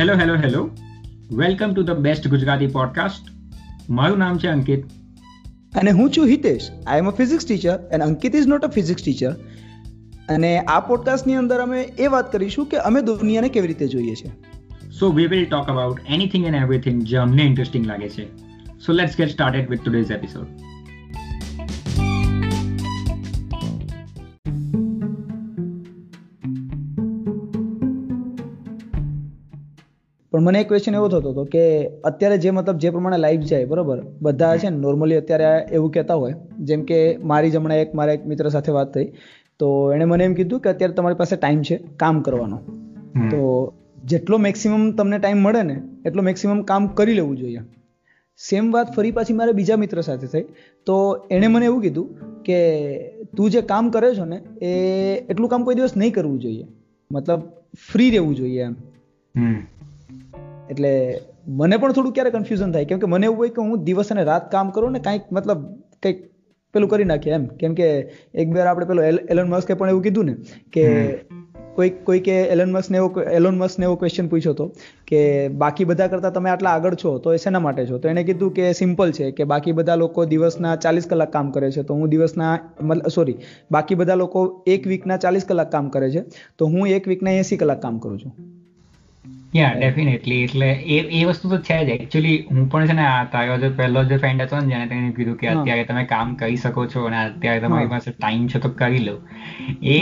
Hello hello hello welcome to the best Gujarati podcast મારું નામ છે અંકિત. અને હું છું Hitesh. I am a physics teacher and Ankit is not a physics teacher અને આ પોડકાસ્ટની અંદર અમે એ વાત કરીશું કે અમે દુનિયાને કેવી રીતે જોઈએ છીએ so we will talk about anything and everything જે અમને ઇન્ટરેસ્ટિંગ લાગે છે. So let's get started with today's episode પણ મને એક ક્વેશ્ચન એવો થતો હતો કે અત્યારે જે મતલબ જે પ્રમાણે લાઈફ જાય બરોબર? બધા છે ને નોર્મલી અત્યારે એવું કહેતા હોય. જેમ કે મારી જ હમણાં એક મારા એક મિત્ર સાથે વાત થઈ. તો એણે મને એમ કીધું કે અત્યારે તમારી પાસે ટાઈમ છે કામ કરવાનો. તો જેટલો મેક્સિમમ તમને ટાઈમ મળે ને એટલો મેક્સિમમ કામ કરી લેવું જોઈએ. સેમ વાત ફરી પાછી મારે બીજા મિત્ર સાથે થઈ. તો એણે મને એવું કીધું કે તું જે કામ કરે છો ને એ એટલું કામ કોઈ દિવસ નહીં કરવું જોઈએ. મતલબ ફ્રી રહેવું જોઈએ એમ. એટલે મને પણ થોડું ક્યારે કન્ફ્યુઝન થાય. કેમ કે મને એવું હોય કે હું દિવસ અને રાત કામ કરું ને કાંઈક મતલબ કંઈક પેલું કરી નાખીએ એમ. કેમ કે એક બે આપણે પેલો એલન મસ્કે પણ એવું કીધું ને કે કોઈક કોઈકે એલન મસ્કને એવો એલોન મસ્કને એવો ક્વેશ્ચન પૂછ્યો હતો કે બાકી બધા કરતાં તમે આટલા આગળ છો તો એ શેના માટે છો? તો એણે કીધું કે સિમ્પલ છે કે બાકી બધા લોકો દિવસના ચાલીસ કલાક કામ કરે છે. તો હું દિવસના મતલબ સોરી બાકી બધા લોકો એક વીકના ચાલીસ કલાક કામ કરે છે. તો હું એક વીકના એસી કલાક કામ કરું છું. યા ડેફિનેટલી એટલે એ એ વસ્તુ તો છે જ. એકચ્યુઅલી હું પણ છે ને આ તારો જે પહેલો જે ફ્રેન્ડ હતો ને જેને તેને કીધું કે અત્યારે તમે કામ કરી શકો છો અને અત્યારે તમારી પાસે ટાઈમ છે તો કરી લો. એ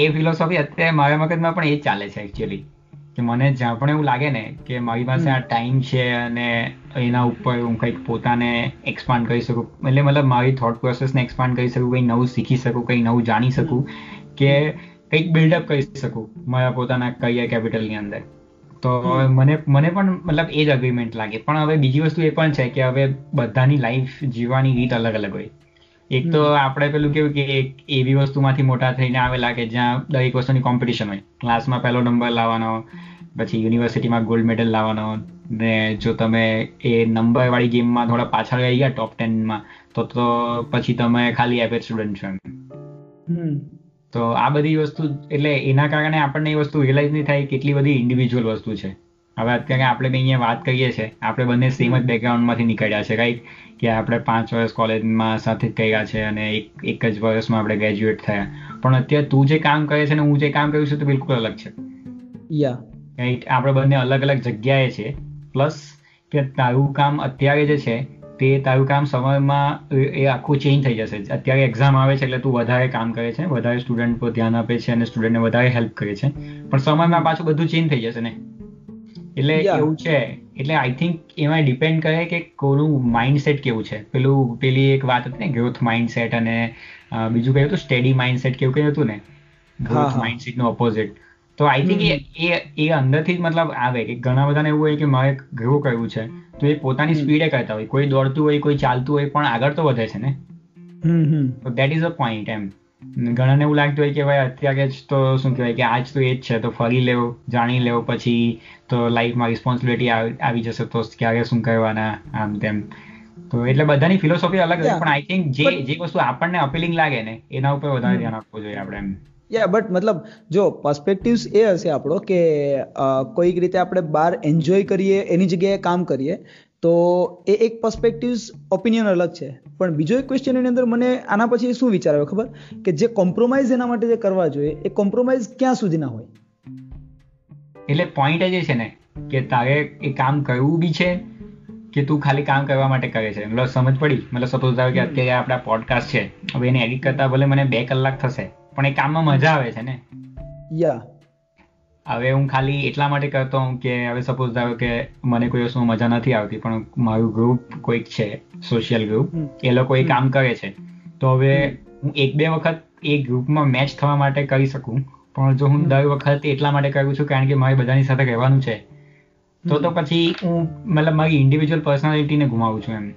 એ ફિલોસોફી અત્યારે મારા મગજમાં પણ એ ચાલે છે એકચ્યુઅલી કે મને જ્યાં પણ એવું લાગે ને કે મારી પાસે આ ટાઈમ છે અને એના ઉપર હું કંઈક પોતાને એક્સપાન્ડ કરી શકું. એટલે મતલબ મારી થોટ પ્રોસેસને એક્સપાન્ડ કરી શકું કંઈ નવું શીખી શકું કંઈ નવું જાણી શકું કે કંઈક બિલ્ડઅપ કરી શકું મારા પોતાના કરિયર કેપિટલની અંદર. તો મને મને પણ મતલબ એ જ અગ્રીમેન્ટ લાગે. પણ હવે બીજી વસ્તુ એ પણ છે કે હવે બધાની લાઈફ જીવવાની રીત અલગ અલગ હોય. એક તો આપણે પેલું કેવું કે એક એવી વસ્તુમાંથી મોટા થઈને આવેલા કે જ્યાં દરેક વસ્તુની કોમ્પિટિશન હોય. ક્લાસમાં પહેલો નંબર લાવવાનો પછી યુનિવર્સિટીમાં ગોલ્ડ મેડલ લાવવાનો ને જો તમે એ નંબર વાળી ગેમમાં થોડા પાછળ રહી ગયા ટોપ ટેનમાં તો તો પછી તમે ખાલી એવરેજ સ્ટુડન્ટ છો તો આ બધી વસ્તુ એટલે એના કારણે આપણને એ વસ્તુ રિયલાઇઝ નહીં થાય કેટલી બધી ઇન્ડિવિજ્યુઅલ વસ્તુ છે. હવે અત્યારે આપણે અહીંયા વાત કરીએ છીએ આપણે બંને સેમ જ બેકગ્રાઉન્ડમાંથી નીકળ્યા છે રાઈટ કે આપણે પાંચ વર્ષ કોલેજમાં સાથે જ કર્યા છે અને એક એક જ વર્ષમાં આપણે ગ્રેજ્યુએટ થયા. પણ અત્યારે તું જે કામ કરે છે ને હું જે કામ કરું છું તો બિલકુલ અલગ છે. યા રાઈટ આપણે બંને અલગ અલગ જગ્યાએ છે. પ્લસ કે તારું કામ અત્યારે જે છે તે તારું કામ સમયમાં એ આખું ચેન્જ થઈ જશે. અત્યારે એક્ઝામ આવે છે એટલે તું વધારે કામ કરે છે વધારે સ્ટુડન્ટ પર ધ્યાન આપે છે અને સ્ટુડન્ટને વધારે હેલ્પ કરે છે. પણ સમયમાં પાછું બધું ચેન્જ થઈ જશે ને? એટલે એવું છે. એટલે આઈ થિંક એમાં ડિપેન્ડ કરે કે કોનું માઇન્ડસેટ કેવું છે. પેલું પેલી એક વાત હતી ને ગ્રોથ માઇન્ડસેટ અને બીજું કહ્યું હતું સ્ટેડી માઇન્ડસેટ કેવું કયું હતું ને? ગ્રોથ માઇન્ડસેટનું ઓપોઝિટ તો આઈ થિંક એ એ અંદરથી જ મતલબ આવે કે ઘણા બધાને એવું હોય કે મારે ઘેવું કરવું છે તો એ પોતાની સ્પીડે કરતા હોય. કોઈ દોડતું હોય કોઈ ચાલતું હોય પણ આગળ તો વધે છે ને? તો દેટ ઇઝ અ પોઈન્ટ એમ. ઘણાને એવું લાગતું હોય કે ભાઈ અત્યારે જ તો શું કહેવાય કે આજ તો એ જ છે તો ફરી લેવો જાણી લેવો પછી તો લાઈફમાં રિસ્પોન્સિબિલિટી આવી જશે તો ક્યારે શું કરવાના આમ તેમ. તો એટલે બધાની ફિલોસોફી અલગ છે પણ આઈ થિંક જે જે વસ્તુ આપણને અપીલિંગ લાગે ને એના ઉપર વધારે ધ્યાન આપવું જોઈએ આપણે એમ. યા બટ મતલબ જો પર્સપેક્ટિવ્સ એ હશે આપણો કે કોઈક રીતે આપણે બહાર એન્જોય કરીએ, એની જગ્યાએ કામ કરીએ, તો એ એક પર્સપેક્ટિવ્સ ઓપિનિયન અલગ છે. પણ બીજો એક ક્વેશ્ચન એની અંદર મને આના પછી શું વિચાર આવ્યો ખબર? કે જે કોમ્પ્રોમાઇઝ એના માટે જે કરવા જોઈએ, એ કોમ્પ્રોમાઇઝ ક્યાં સુધીના હોય? એટલે પોઈન્ટ જ છે ને, કે તારે એ કામ કરવું બી છે, કે તું ખાલી કામ કરવા માટે કરે છે. મતલબ સમજ પડી? મતલબ સપોઝ ધારો કે અત્યારે આપણા પોડકાસ્ટ છે, હવે એને એડિટ કરતા ભલે મને બે કલાક થશે. પણ એ કામમાં મજા આવે છે ને? યા હવે હું ખાલી એટલા માટે કરતો હું કે હવે સપોઝ ધારો કે મને કોઈ વસ્તુ મજા નથી આવતી પણ મારું ગ્રુપ કોઈક છે સોશિયલ ગ્રુપ એ લોકો એ કામ કરે છે. તો હવે હું એક બે વખત એ ગ્રુપમાં મેચ થવા માટે કરી શકું પણ જો હું દર વખત એટલા માટે કરું છું કારણ કે મારે બધાની સાથે રહેવાનું છે. તો તો પછી હું મતલબ મારી ઇન્ડિવિજ્યુઅલ પર્સનાલિટીને ગુમાવું છું એમ.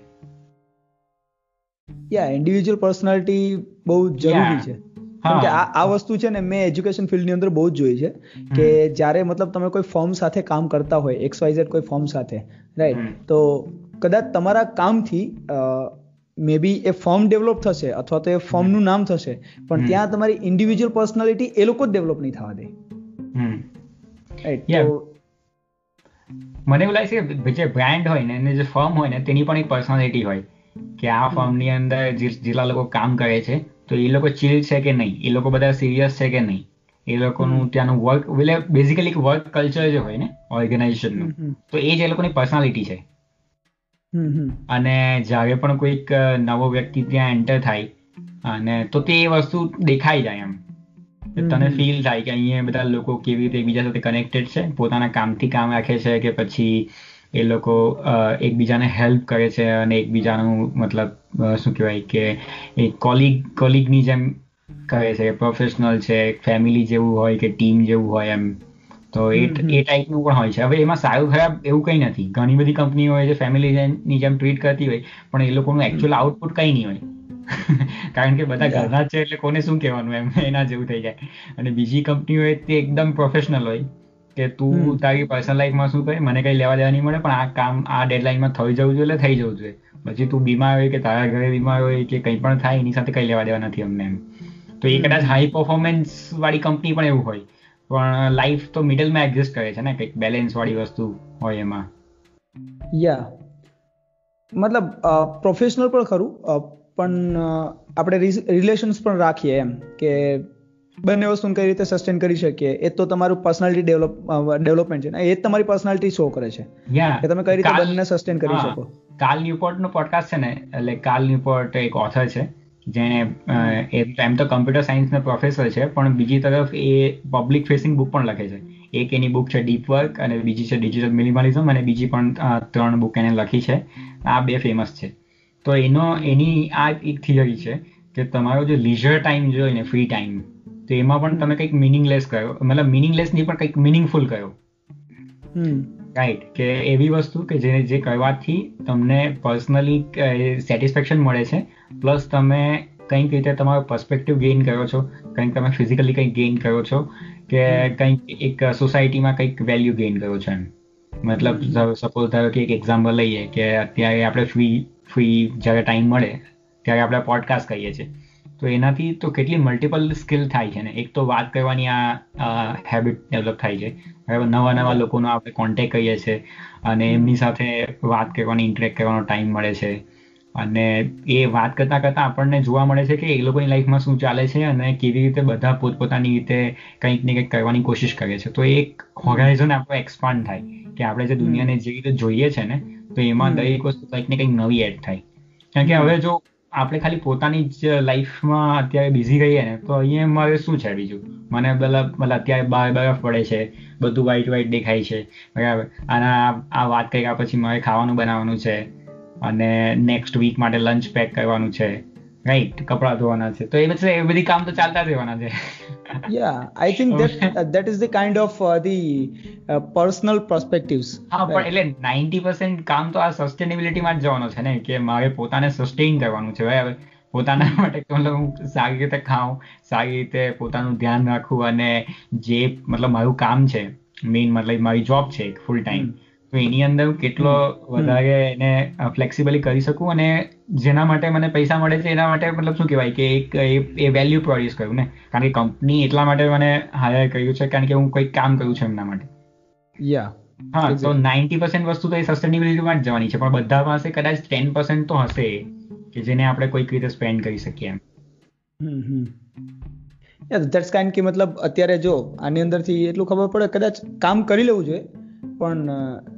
યા ઇન્ડિવિજ્યુઅલ પર્સનાલિટી બહુ જરૂરી છે. કેમ કે આ આ વસ્તુ છે ને મેં એજ્યુકેશન ફિલ્ડની અંદર બહુ જ જોઈ છે કે જ્યારે મતલબ તમે કોઈ ફોર્મ સાથે કામ કરતા હોય એક્સ વાય ઝેડ કોઈ ફોર્મ સાથે રાઈટ તો કદાચ તમારા કામથી મે બી એ ફોર્મ ડેવલપ થશે અથવા તો એ ફોર્મનું નામ થશે પણ ત્યાં તમારી ઇન્ડિવિજ્યુઅલ પર્સનાલિટી એ લોકો જ ડેવલપ નહીં થવા દે. મને એવું લાગે છે કે જે બ્રાન્ડ હોય ને અને જે ફર્મ હોય ને તેની પણ એક પર્સનાલિટી હોય. કે આ ફર્મની અંદર જેટલા લોકો કામ કરે છે તો એ લોકો ચીલ છે કે નહીં? એ લોકો બધા સિરિયસ છે કે નહીં? એ લોકોનું ત્યાંનું વર્ક એટલે બેઝિકલી વર્ક કલ્ચર જે હોય ને ઓર્ગેનાઇઝેશનનું તો એ જ એ લોકોની પર્સનાલિટી છે. અને જ્યારે પણ કોઈક નવો વ્યક્તિ ત્યાં એન્ટર થાય અને તો તે એ વસ્તુ દેખાઈ જાય એમ. તને ફીલ થાય કે અહીંયા બધા લોકો કેવી રીતે એકબીજા સાથે કનેક્ટેડ છે પોતાના કામથી કામ રાખે છે કે પછી એ લોકો એકબીજાને હેલ્પ કરે છે અને એકબીજાનું મતલબ શું કહેવાય કે એક કોલિગ કોલિગની જેમ કરે છે પ્રોફેશનલ છે ફેમિલી જેવું હોય કે ટીમ જેવું હોય એમ. તો એ એ ટાઈપનું પણ હોય છે. હવે એમાં સારું ખરાબ એવું કંઈ નથી. ઘણી બધી કંપનીઓ હોય છે ફેમિલીની જેમ ટ્રીટ કરતી હોય પણ એ લોકોનું એકચ્યુઅલ આઉટપુટ કંઈ નહીં હોય. કારણ કે બધા ઘરના છે એટલે કોને શું કહેવાનું એમ? એના જેવું થઈ જાય. અને બીજી કંપની હોય તે એકદમ પ્રોફેશનલ હોય. કે તું તારી પર્સનલ લાઈફમાં શું કરે મને કઈ લેવા દેવા નહીં મળે પણ આ કામ આ ડેડલાઇનમાં થઈ જવું જોઈએ એટલે થઈ જવું જોઈએ. પછી તું બીમાર હોય કે તારા ઘરે બીમાર હોય કે કંઈ પણ થાય એની સાથે કઈ લેવા દેવા નથી અમને એમ. તો એ કદાચ હાઈ પરફોર્મન્સ વાળી કંપની પણ એવું હોય. પણ લાઈફ તો મિડલમાં એક્ઝિસ્ટ કરે છે ને કંઈક બેલેન્સ વાળી વસ્તુ હોય એમાં. યા મતલબ પ્રોફેશનલ પણ ખરું પણ આપણે રિલેશન્સ પણ રાખીએ એમ કે બંને વસ્તુ કઈ રીતે સસ્ટેન કરી શકીએ એ તો તમારું પર્સનાલિટી ડેવલપ ડેવલપમેન્ટ છે ને એ જ તમારી પર્સનાલિટી શો કરે છે. કે તમે કઈ રીતે બંને સસ્ટેન કરી શકો. કાલ ન્યુપોર્ટ નો પોડકાસ્ટ છે ને એટલે કાલ ન્યુપોર્ટ એક ઓથર છે જેણે એમ તો કમ્પ્યુટર સાયન્સના પ્રોફેસર છે પણ બીજી તરફ એ પબ્લિક ફેસિંગ બુક પણ લખે છે. એક એની બુક છે ડીપ વર્ક અને બીજી છે ડિજિટલ મિનિમલિઝમ અને બીજી પણ ત્રણ બુક એને લખી છે. આ બે ફેમસ છે. તો એનો એની આ એક થિયરી છે કે તમારો જે લીઝર ટાઈમ જોઈને ફ્રી ટાઈમ તો એમાં પણ તમે કંઈક મિનિંગલેસ કહ્યો. મતલબ મિનિંગલેસ નહીં પણ કંઈક મિનિંગફુલ કહ્યો. રાઈટ કે એવી વસ્તુ કે જે જે કહેવાથી તમને પર્સનલી સેટિસ્ફેક્શન મળે છે. પ્લસ તમે કંઈક રીતે તમારો પર્સપેક્ટિવ ગેઇન કર્યો છો. કંઈક તમે ફિઝિકલી કંઈક ગેઇન કરો છો. કે કંઈક એક સોસાયટીમાં કંઈક વેલ્યુ ગેઇન કર્યો છે એમ. મતલબ સપોઝ ધારો કે એક એક્ઝામ્પલ લઈએ કે અત્યારે આપણે ફ્રી ફ્રી જ્યારે ટાઈમ મળે ત્યારે આપણે પોડકાસ્ટ કહીએ છીએ. તો એનાથી તો કેટલી મલ્ટિપલ સ્કિલ થાય છે ને? એક તો વાત કરવાની આ હેબિટ ડેવલપ થાય છે. હવે નવા નવા લોકોનો આપણે કોન્ટેક્ટ કરીએ છીએ અને એમની સાથે વાત કરવાની ઇન્ટરેક્ટ કરવાનો ટાઈમ મળે છે. અને એ વાત કરતા કરતાં આપણને જોવા મળે છે કે એ લોકોની લાઈફમાં શું ચાલે છે અને કેવી રીતે બધા પોતપોતાની રીતે કંઈક ને કંઈક કરવાની કોશિશ કરે છે. તો એક હોરાઇઝન આપણો એક્સપાન્ડ થાય કે આપણે જે દુનિયાને જે રીતે જોઈએ છે ને તો એમાં દરેક વસ્તુ કંઈક ને કંઈક નવી એડ થાય. કારણ કે હવે જો આપણે ખાલી પોતાની જ લાઈફમાં અત્યારે બિઝી રહીએ ને, તો અહીંયા મારે શું છે બીજું? મને મતલબ મતલબ અત્યારે બાર બરફ પડે છે, બધું વ્હાઈટ વ્હાઈટ દેખાય છે, બરાબર? અને આ વાત કર્યા પછી મારે ખાવાનું બનાવવાનું છે, અને નેક્સ્ટ વીક માટે લંચ પેક કરવાનું છે. રાઈટ કપડા ધોવાના છે. તો એ બધી એ બધી કામ તો ચાલતા રહેવાના છે. Yeah I think that that is the kind of the personal perspectives હા પણ એટલે 90% કામ તો આ સસ્ટેનેબિલિટી માં જ જવાનો છે ને કે મારે પોતાને સસ્ટેન કરવાનું છે હવે પોતાના માટે મતલબ હું સારી રીતે ખાઉં સારી રીતે પોતાનું ધ્યાન રાખું અને જે મતલબ મારું કામ છે મેઇન મતલબ મારી જોબ છે ફૂલ ટાઈમ તો એની અંદર કેટલો વધારે એને ફ્લેક્સિબલી કરી શકું અને જેના માટે મને પૈસા મળે છે એના માટે મતલબ શું કહેવાય કે એક એ વેલ્યુ પ્રોડ્યુસ કર્યું ને? કારણ કે કંપની એટલા માટે મને હાયર કર્યું છે કારણ કે હું કંઈક કામ કર્યું છે એમના માટે. યા હા તો નાઇન્ટી પર્સન્ટ વસ્તુ તો એ સસ્ટેનેબિલિટીમાં જ જવાની છે પણ બધા પાસે કદાચ ટેન પર્સન્ટ તો હશે કે જેને આપણે કોઈક રીતે સ્પેન્ડ કરી શકીએ એમ. ધેટ્સ કાઇન્ડ કે મતલબ અત્યારે જો આની અંદરથી એટલું ખબર પડે કદાચ કામ કરી લેવું જોઈએ પણ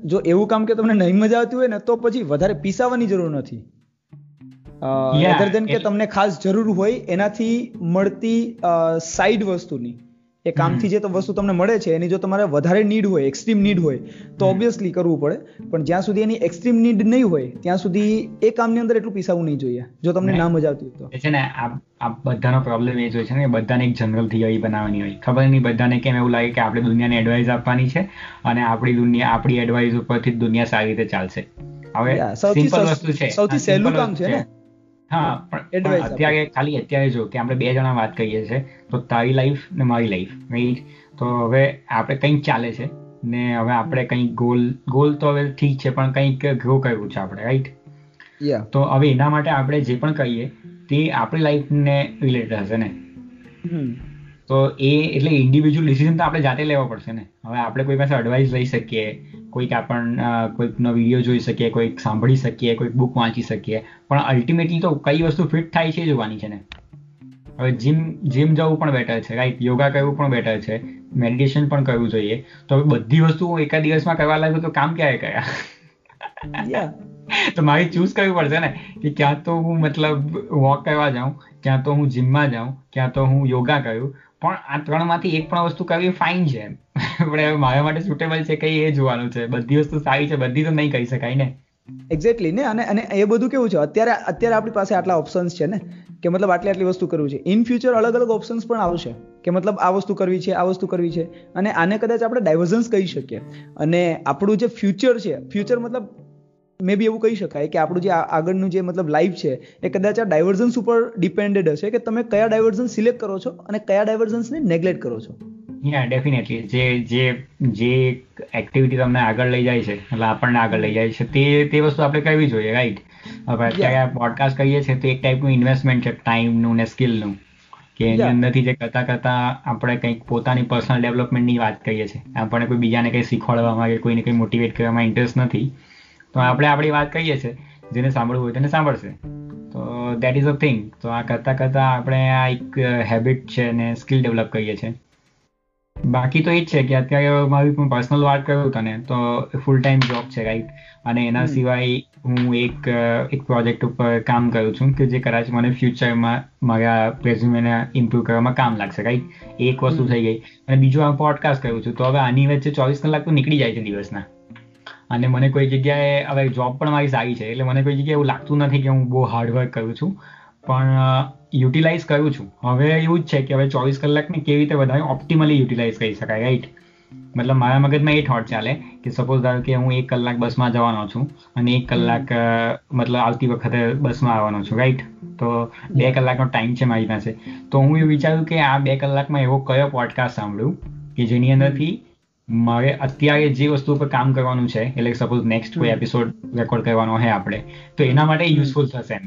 જો એવું કામ કે તમને નહીં મજા આવતી હોય ને તો પછી વધારે પીસાવાની જરૂર નથી. અધર દેન કે તમને ખાસ જરૂર હોય એનાથી મળતી સાઈડ વસ્તુની. એ કામથી જે વસ્તુ તમને મળે છે એની જો તમારે વધારે નીડ હોય એક્સ્ટ્રીમ નીડ હોય તો ઓબ્વિયસલી કરવું પડે. પણ જ્યાં સુધી એની એક્સ્ટ્રીમ નીડ નહીં હોય ત્યાં સુધી એ કામની અંદર એટલું પીસાવું નહીં જોઈએ જો તમને ના મજા આવતી હોય તો. છે ને આ બધાનો પ્રોબ્લેમ એ જ હોય છે ને બધાને એક જનરલ થિયરી બનાવવાની હોય. ખબર નહીં બધાને કેમ એવું લાગે કે આપણે દુનિયાને એડવાઇસ આપવાની છે અને આપણી દુનિયા આપણી એડવાઇસ ઉપરથી દુનિયા સારી રીતે ચાલશે. હવે સિમ્પલ વસ્તુ છે. સૌથી સહેલું કામ છે. ને? હા પણ અત્યારે ખાલી અત્યારે જો કે આપણે બે જણા વાત કરીએ છીએ તો તારી લાઈફ ને મારી લાઈફ રાઈટ તો હવે આપણે કંઈક ચાલે છે ને હવે આપણે કંઈક ગોલ ગોલ તો હવે ઠીક છે પણ કંઈક ગ્રો કરવું છે આપણે રાઈટ તો હવે એના માટે આપણે જે પણ કહીએ તે આપણી લાઈફને રિલેટેડ હશે ને? તો એ એટલે ઇન્ડિવિજ્યુઅલ ડિસિઝન તો આપણે જાતે લેવા પડશે ને? હવે આપણે કોઈ પાસે એડવાઇસ લઈ શકીએ કોઈક આપણ કોઈકનો વીડિયો જોઈ શકીએ કોઈક સાંભળી શકીએ કોઈક બુક વાંચી શકીએ. પણ અલ્ટિમેટલી તો કઈ વસ્તુ ફિટ થાય છે જોવાની છે ને. હવે જીમ જીમ જવું પણ બેટર છે રાઈટ યોગા કરવું પણ બેટર છે મેડિટેશન પણ કરવું જોઈએ. તો હવે બધી વસ્તુ હું એકા દિવસમાં કરવા લાગ્યો તો કામ ક્યારે કર્યા? તો મારે ચૂઝ કરવું પડશે ને કે ક્યાં તો હું મતલબ વોક કરવા જાઉં ક્યાં તો હું જીમમાં જાઉં ક્યાં તો હું યોગા કરું. પણ આ ત્રણમાંથી એક પણ વસ્તુ કરવી ફાઇન છે. પણ મારા માટે સુટેબલ છે કઈ એ જોવાનું છે. બધી વસ્તુ સારી છે, બધી તો નહીં કહી શકાય ને. એક્ઝેક્ટલી ને? અને અને એ બધું કેવું છે? અત્યારે અત્યારે આપણી પાસે આટલા ઓપ્શન્સ છે ને? કે મતલબ આટલી આટલી વસ્તુ કરવું છે. ઇન ફ્યુચર અલગ અલગ ઓપ્શન્સ પણ આવશે. કે મતલબ આ વસ્તુ કરવી છે, આ વસ્તુ કરવી છે. અને આને કદાચ આપણે ડાયવર્ઝન્સ કહી શકીએ. અને આપણું જે ફ્યુચર છે ફ્યુચર મતલબ મે બી એવું કહી શકાય કે આપણું જે આગળનું જે મતલબ લાઈફ છે એ કદાચ આ ડાયવર્ઝન્સ ઉપર ડિપેન્ડેડ હશે કે તમે કયા ડાયવર્ઝન્સ સિલેક્ટ કરો છો અને કયા ડાયવર્ઝન્સને નેગ્લેક્ટ કરો છો? યા ડેફિનેટલી જે જે જે એક્ટિવિટી તમને આગળ લઈ જાય છે એટલે આપણને આગળ લઈ જાય છે તે તે વસ્તુ આપણે કરવી જોઈએ રાઈટ હવે અત્યારે પોડકાસ્ટ કરીએ છીએ તો એક ટાઈપનું ઇન્વેસ્ટમેન્ટ છે ટાઈમનું ને સ્કિલનું કે એની અંદરથી જે કરતા કરતા આપણે કંઈક પોતાની પર્સનલ ડેવલપમેન્ટની વાત કરીએ છીએ. આપણને કોઈ બીજાને કંઈ શીખવાડવામાં કે કોઈને કંઈ મોટિવેટ કરવામાં ઇન્ટરેસ્ટ નથી. તો આપણે આપણી વાત કહીએ છીએ જેને સાંભળવું હોય તેને સાંભળશે. તો દેટ ઇઝ અ થિંગ તો આ કરતાં કરતાં આપણે આ એક હેબિટ છે ને સ્કિલ ડેવલપ કરીએ છીએ. બાકી તો એ જ છે કે અત્યારે મારી પણ પર્સનલ વાત કરું તને તો ફૂલ ટાઈમ જોબ છે રાઈટ અને એના સિવાય હું એક એક પ્રોજેક્ટ ઉપર કામ કરું છું કે જે કદાચ મને ફ્યુચરમાં મારા રેઝ્યુમેને ઇમ્પ્રૂવ કરવામાં કામ લાગશે રાઈટ એક વસ્તુ થઈ ગઈ. અને બીજું આ પોડકાસ્ટ કરું છું. તો હવે આની વચ્ચે ચોવીસ કલાક તો નીકળી જાય છે દિવસના. અને મને કોઈ જગ્યાએ, હવે જોબ પણ મારી સારી છે, એટલે મને કોઈ જગ્યાએ એવું લાગતું નથી કે હું બહુ હાર્ડવર્ક કરું છું. પણ યુટિલાઇઝ કરું છું. હવે એવું જ છે કે હવે ચોવીસ કલાકને કેવી રીતે વધારે ઓપ્ટિમલી યુટિલાઇઝ કરી શકાય રાઈટ મતલબ મારા મગજમાં એ થોટ ચાલે કે સપોઝ ધારો કે હું એક કલાક બસમાં જવાનો છું અને એક કલાક મતલબ આવતી વખતે બસમાં આવવાનો છું રાઈટ તો બે કલાકનો ટાઈમ છે મારી પાસે. તો હું એવું વિચાર્યું કે આ બે કલાકમાં એવો કયો પોડકાસ્ટ સાંભળું કે જેની અંદરથી મારે અત્યારે જે વસ્તુ પર કામ કરવાનું છે એટલે સપોઝ નેક્સ્ટ કોઈ એપિસોડ રેકોર્ડ કરવાનો છે આપણે તો એના માટે યુઝફુલ થશે એમ.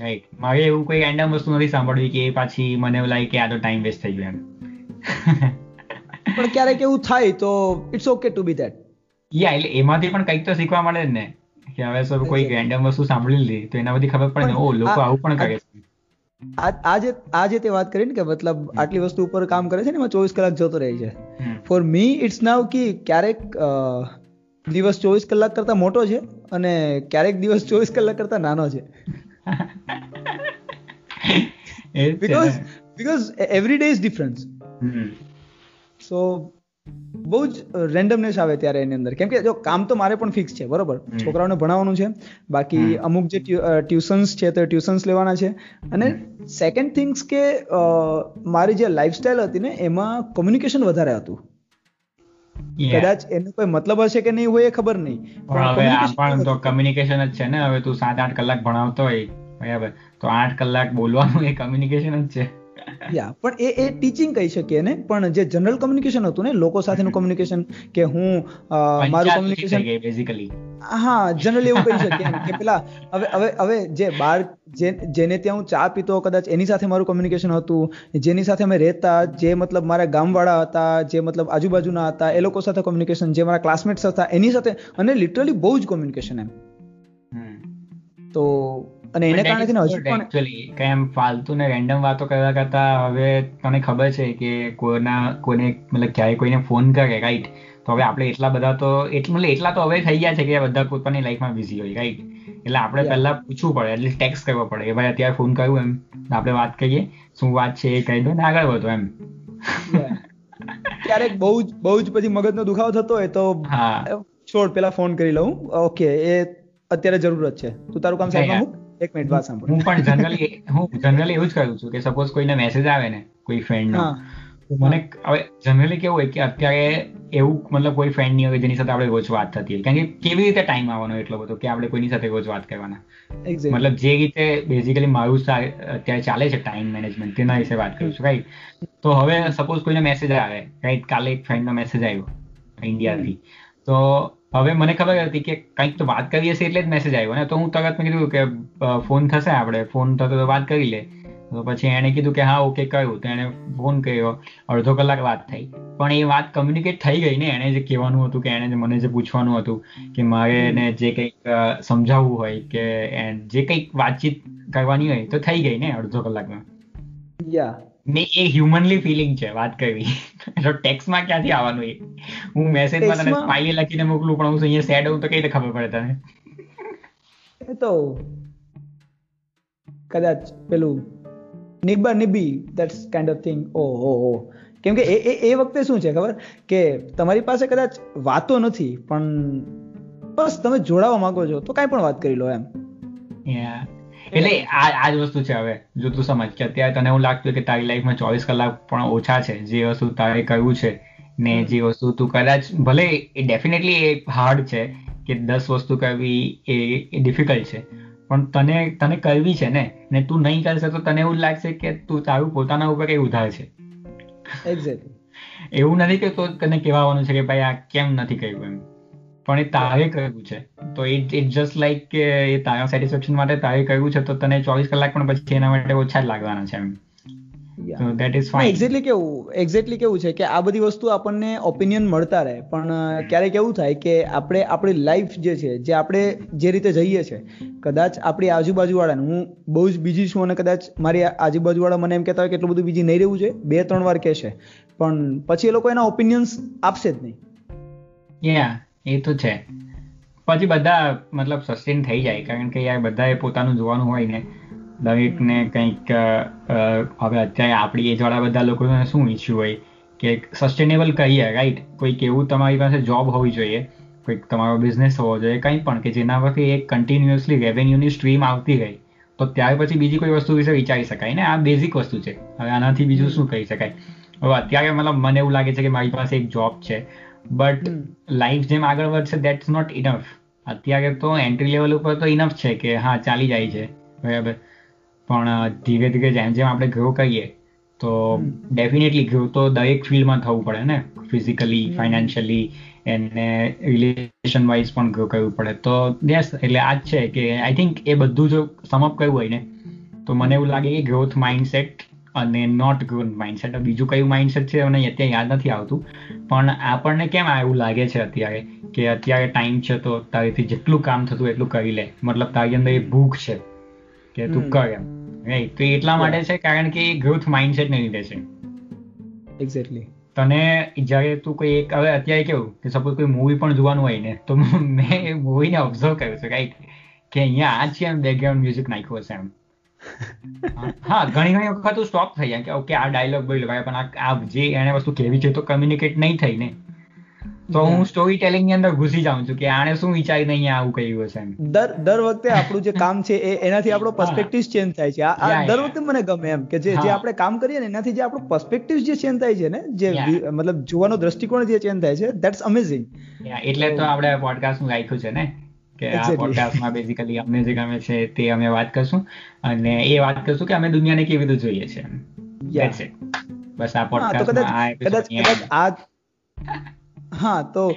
રાઈટ મારે એવું કોઈ રેન્ડમ વસ્તુ નથી સાંભળવી કે એ પાછી મને એવું લાગે કે આ તો ટાઈમ વેસ્ટ થઈ ગયો એમ. પણ ક્યારેક એવું થાય તો it's okay to be that yeah એટલે એમાંથી પણ કંઈક તો શીખવા મળે જ ને. કે હવે સર કોઈ રેન્ડમ વસ્તુ સાંભળી લીધી તો એના બધી ખબર પડે ને ઓ લોકો આવું પણ કરે છે. આજે આજે તે વાત કરી ને કે મતલબ આટલી વસ્તુ ઉપર કામ કરે છે ને એમાં ચોવીસ કલાક જતો રહે છે. ફોર મી ઇટ્સ નાવ કે ક્યારેક દિવસ ચોવીસ કલાક કરતા મોટો છે અને ક્યારેક દિવસ ચોવીસ કલાક કરતા નાનો છે. Because because every day is difference so બહુ જ રેન્ડમનેસ આવે ત્યારે એની અંદર. કેમ કે જો કામ તો મારે પણ ફિક્સ છે બરોબર? છોકરાઓને ભણાવવાનું છે બાકી અમુક જે ટ્યુશન્સ છે તો ટ્યુશન્સ લેવાના છે. અને સેકન્ડ થિંગ્સ કે મારી જે લાઈફસ્ટાઈલ હતી ને એમાં કોમ્યુનિકેશન વધારે હતું. કદાચ એનો કોઈ મતલબ હશે કે નહીં હોય એ ખબર નહીં હવે આ પણ તો કમ્યુનિકેશન જ છે ને હવે તું સાત આઠ કલાક ભણાવતો હોય બરાબર? તો આઠ કલાક બોલવાનું એ કમ્યુનિકેશન જ છે. યા પણ એ એ ટીચિંગ કહી શકીએ ને પણ જે જનરલ કોમ્યુનિકેશન હતું ને લોકો સાથેનું કોમ્યુનિકેશન કે હું મારું કોમ્યુનિકેશન બેઝિકલી હા જનરલી એવું કહી શકીએ કે પેલા હવે હવે હવે જે બાર જેને ત્યાં હું ચા પીતો કદાચ એની સાથે મારું કોમ્યુનિકેશન હતું. જેની સાથે અમે રહેતા જે મતલબ મારા ગામવાળા હતા જે મતલબ આજુબાજુના હતા એ લોકો સાથે કોમ્યુનિકેશન જે મારા ક્લાસમેટ્સ હતા એની સાથે અને લિટરલી બહુ જ કોમ્યુનિકેશન એમ. તો અને એને કારણે હજુ પણ એક્ચ્યુઅલી એમ ફાલતુ ને રેન્ડમ વાતો કરતા કરતા હવે તને ખબર છે કે કોના કોને મતલબ ક્યારે કોઈને ફોન કરે રાઈટ તો હવે આપણે એટલા બધા તો એટલું મતલબ એટલા તો હવે થઈ ગયા છે કે બધા પોતાની લાઈફમાં બિઝી હોય રાઈટ એટલે આપણે પહેલા પૂછવું પડે એટલે ટેક્સ કરવો પડે કે ભાઈ અત્યારે ફોન કર્યું એમ? આપણે વાત કરીએ શું વાત છે? એ કહી દો ને આગળ વધો એમ. ક્યારેક બહુ જ બહુ જ પછી મગજનો દુખાવો થતો હોય તો છોડ પેલા ફોન કરી લઉં. ઓકે એ અત્યારે જરૂરત છે. તું તારું કામ સાઈડમાં મૂક. એક મિનિટ વાત સાંભળો. હું પણ જનરલી હું જનરલી એવું જ કરું છું કે સપોઝ કોઈને મેસેજ આવે ને કોઈ ફ્રેન્ડ નો મને હવે જનરલી કેવું હોય કે અત્યારે એવું મતલબ કોઈ ફ્રેન્ડ નહીં હોય જેની સાથે આપણે રોજ વાત થતી હોય. કારણ કે કેવી રીતે ટાઈમ આવવાનો એટલો બધો કે આપણે કોઈની સાથે રોજ વાત કરવાના. મતલબ જે રીતે બેઝિકલી મારું અત્યારે ચાલે છે ટાઈમ મેનેજમેન્ટ તેના વિશે વાત કરું છું રાઈટ તો હવે સપોઝ કોઈને મેસેજ આવે રાઈટ કાલે એક ફ્રેન્ડનો મેસેજ આવ્યો ઇન્ડિયાથી તો હવે મને ખબર હતી કે કંઈક તો વાત કરીએ છીએ એટલે જ મેસેજ આવ્યો. ને તો હું તરત મેં કીધું કે ફોન થશે આપણે ફોન થતો તો વાત કરી લે. તો પછી એણે કીધું કે, હા ઓકે કહ્યું તો એણે ફોન કર્યો. અડધો કલાક વાત થઈ. પણ એ વાત કમ્યુનિકેટ થઈ ગઈ ને. એણે જે કહેવાનું હતું કે, એણે મને જે પૂછવાનું હતું કે, મારે એને જે કંઈક સમજાવવું હોય કે જે કંઈક વાતચીત કરવાની હોય તો થઈ ગઈ ને અડધો કલાકમાં. યા. ને એ હ્યુમનલી ફિલિંગ છે વાત કરવી તો ટેક્સમાં ક્યાંથી આવવાનું એ? હું મેસેજમાં તને સ્માઈલી લખીને મોકલું પણ હું અહીંયા સેડ હોઉં તો કઈ રીતે ખબર પડે તને? એ તો કદાચ પેલું નિબ્બા નિબ્બી ધેટ્સ કાઇન્ડ ઓફ થિંગ ઓ હો હો કેમ કે એ એ વખતે શું છે ખબર? કે તમારી પાસે કદાચ વાતો નથી પણ બસ તમે જોડાવા માંગો છો તો કાંઈ પણ વાત કરી લો એમ. એટલે આ આ જ વસ્તુ છે હવે જો તું સમજ કે અત્યારે તને એવું લાગતું કે તારી લાઈફમાં ચોવીસ કલાક પણ ઓછા છે જે વસ્તુ તારે કરવું છે ને જે વસ્તુ તું કદાચ ભલે એ ડેફિનેટલી એ હાર્ડ છે કે દસ વસ્તુ કરવી એ ડિફિકલ્ટ છે પણ તને તને કરવી છે ને ને તું નહીં કરશે તો તને એવું લાગશે કે તું તારું પોતાના ઉપર કઈ ઉધાર છે. એવું નથી કે તો તને કહેવાનું છે કે ભાઈ આ કેમ નથી કર્યું એમ. પણ એ તારે કરવું છે? તો ઇટ ઇટ જસ્ટ લાઈક કે એ તારા સેટિસ્ફેક્શન માટે તારે કરવું છે તો તને ચોવીસ કલાક પણ પછી એના માટે ઓછા જ લાગવાના છે એમ. એક્ઝેક્ટલી કેવું એક્ઝેક્ટલી કેવું છે કે આ બધી વસ્તુ આપણને ઓપિનિયન મળતા રહે પણ ક્યારેક એવું થાય કે આપણે આપણી લાઈફ જે છે જે આપણે જે રીતે જઈએ છે કદાચ આપણી આજુબાજુવાળાને હું બહુ જ બીજી છું અને કદાચ મારી આજુબાજુવાળા મને એમ કહેતા હોય કે એટલું બધું બીજી નહીં રહેવું છે બે ત્રણ વાર કહેશે. પણ પછી એ લોકો એના ઓપિનિયન્સ આપશે જ નહીં. યા એ તો છે. પછી બધા મતલબ સસ્ટેન થઈ જાય, કારણ કે યાર બધાએ પોતાનું જોવાનું હોય ને. દરેકને કંઈક હવે અત્યારે આપણી એજવાળા બધા લોકોને શું ઈચ્છ્યું હોય? કે સસ્ટેનેબલ કહીએ રાઈટ કોઈક એવું તમારી પાસે જોબ હોવી જોઈએ, કોઈક તમારો બિઝનેસ હોવો જોઈએ, કંઈ પણ કે જેના પરથી એક કન્ટિન્યુઅસલી રેવન્યુની સ્ટ્રીમ આવતી રહી, તો ત્યાર પછી બીજી કોઈ વસ્તુ વિશે વિચારી શકાય ને? આ બેઝિક વસ્તુ છે. હવે આનાથી બીજું શું કહી શકાય? હવે અત્યારે મતલબ મને એવું લાગે છે કે મારી પાસે એક જોબ છે. બટ લાઈફ જેમ આગળ વધશે દેટ્સ નોટ ઇનફ અત્યારે તો એન્ટ્રી લેવલ ઉપર તો ઇનફ છે કે હા ચાલી જાય છે. બરાબર. પણ ધીરે ધીરે જેમ જેમ આપણે ગ્રો કરીએ તો ડેફિનેટલી ગ્રો તો દરેક ફિલ્ડમાં થવું પડે ને? ફિઝિકલી ફાઇનાન્શિયલી એને રિલેશન વાઇઝ પણ ગ્રો કરવું પડે. તો યસ એટલે આ જ છે કે આઈ થિંક એ બધું જો સમઅપ કરવું હોય ને તો મને એવું લાગે કે ગ્રોથ માઇન્ડસેટ અને નોટ ગુડ માઇન્ડસેટ બીજું કયું માઇન્ડસેટ છે મને અત્યારે યાદ નથી આવતું. પણ આપણને કેમ એવું લાગે છે અત્યારે કે અત્યારે ટાઈમ છે તો તારીથી જેટલું કામ થતું એટલું કરી લે. મતલબ તારી અંદર એ ભૂખ છે કે તું કર એમ. રાઈટ તો એટલા માટે છે કારણ કે ગ્રોથ માઇન્ડસેટ ને લીધે છે. એક્ઝેક્ટલી તને જ્યારે તું કોઈ એક હવે અત્યારે કેવું કે સપોઝ કોઈ મૂવી પણ જોવાનું હોય ને તો મેં એ મૂવીને ઓબ્ઝર્વ કર્યું છે રાઈટ કે અહીંયા આ છે એમ બેકગ્રાઉન્ડ મ્યુઝિક નાખ્યું હશે એમ. હા ઘણી ઘણી વખત સ્ટોપ થઈ જાય કે ઓકે આ ડાયલોગ બોલ્યો ભાઈ પણ આ જે એને વસ્તુ કેવી છે તો કમ્યુનિકેટ નહીં થઈ ને. તો હું સ્ટોરી ટેલિંગની અંદર ઘૂસી જાઉં છું કે આને શું વિચારી નહીં આવું કહ્યું હશે દર દર વખતે આપણું જે કામ છે એ એનાથી આપણો પર્સપેક્ટિવ ચેન્જ થાય છે. આ દર વખતે મને ગમે એમ કે જે જે આપણે કામ કરીએ ને એનાથી જે આપણો પર્સપેક્ટિવ જે ચેન્જ થાય છે ને જે મતલબ જોવાનો દ્રષ્ટિકોણ જે ચેન્જ થાય છે ધેટ્સ અમેઝિંગ એટલે તો આપણે પોડકાસ્ટનું રાખ્યું છે ને. કે આ પોડકાસ્ટમાં બેઝિકલી અમને જે ગમે છે તે અમે વાત કરશું. અને એ વાત કરશું કે અમે દુનિયાને કેવી રીતે જોઈએ છે. બસ આ પોડકાસ્ટમાં આ હા તો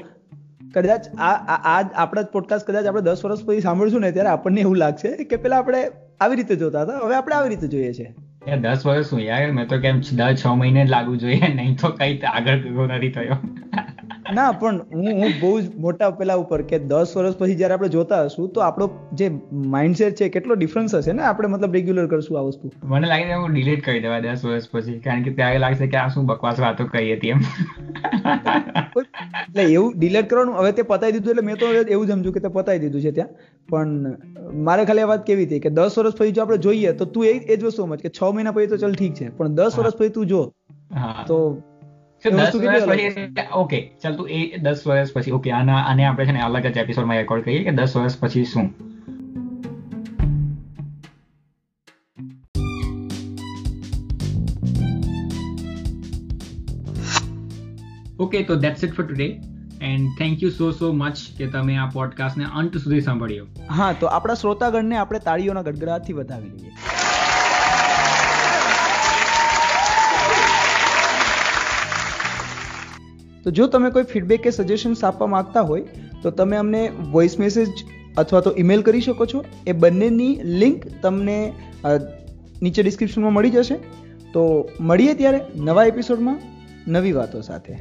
કદાચ આ આ આપણા જ પોડકાસ્ટ કદાચ આપણે દસ વર્ષ પછી સાંભળશું ને ત્યારે આપણને એવું લાગશે કે પેલા આપણે આવી રીતે જોતા હતા હવે આપણે આવી રીતે જોઈએ છે. દસ વર્ષ શું યાર મેં તો કેમ દર છ મહિને જ લાગવું જોઈએ નહીં તો કઈ આગળ નથી થયો. ના પણ હું હું બહુ જ મોટા પેલા ઉપર કે દસ વર્ષ પછી જયારે આપણે જોતા હશું તો આપણો જે માઇન્ડસેટ છે કેટલો ડિફરન્સ હશે ને? આપણે મતલબ રેગ્યુલર કરશું આ વસ્તુ. મને લાગે હું ડિલીટ કરી દેવા દસ વર્ષ પછી કારણ કે ત્યારે લાગશે કે આ શું બકવાસ વાતો કહી હતી એમ. એટલે એવું ડિલીટ કરવાનું હવે તે પતાવી દીધું એટલે મેં તો એવું સમજુ કે તે પતાવી દીધું છે ત્યાં. પણ મારે ખાલી આ વાત કેવી હતી કે દસ વર્ષ પછી જો આપણે જોઈએ તો તું એ જ વસ્તુ સમજ કે છ મહિના પછી તો ચલ ઠીક છે પણ દસ વર્ષ પછી તું જો તો ઓકે ચાલ તું એ દસ વર્ષ પછી ઓકે આના આને આપણે છે ને અલગ જ એપિસોડમાં રેકોર્ડ કરીએ કે દસ વર્ષ પછી શું? ઓકે તો that's it for today and thank you so so much કે તમે આ પોડકાસ્ટને અંત સુધી સાંભળ્યો. હા તો આપણા શ્રોતાગણને આપણે તાળીઓના ગડગડાટથી વધાવી લઈએ તો જો તમે કોઈ ફીડબેક કે સજેશન્સ આપવા માંગતા હોય, તો તમે અમને વોઇસ મેસેજ અથવા તો ઈમેલ કરી શકો છો. એ બંનેની લિંક તમને નીચે ડિસ્ક્રિપ્શનમાં મળી જશે. તો મળીએ ત્યારે નવા એપિસોડમાં નવી વાતો સાથે.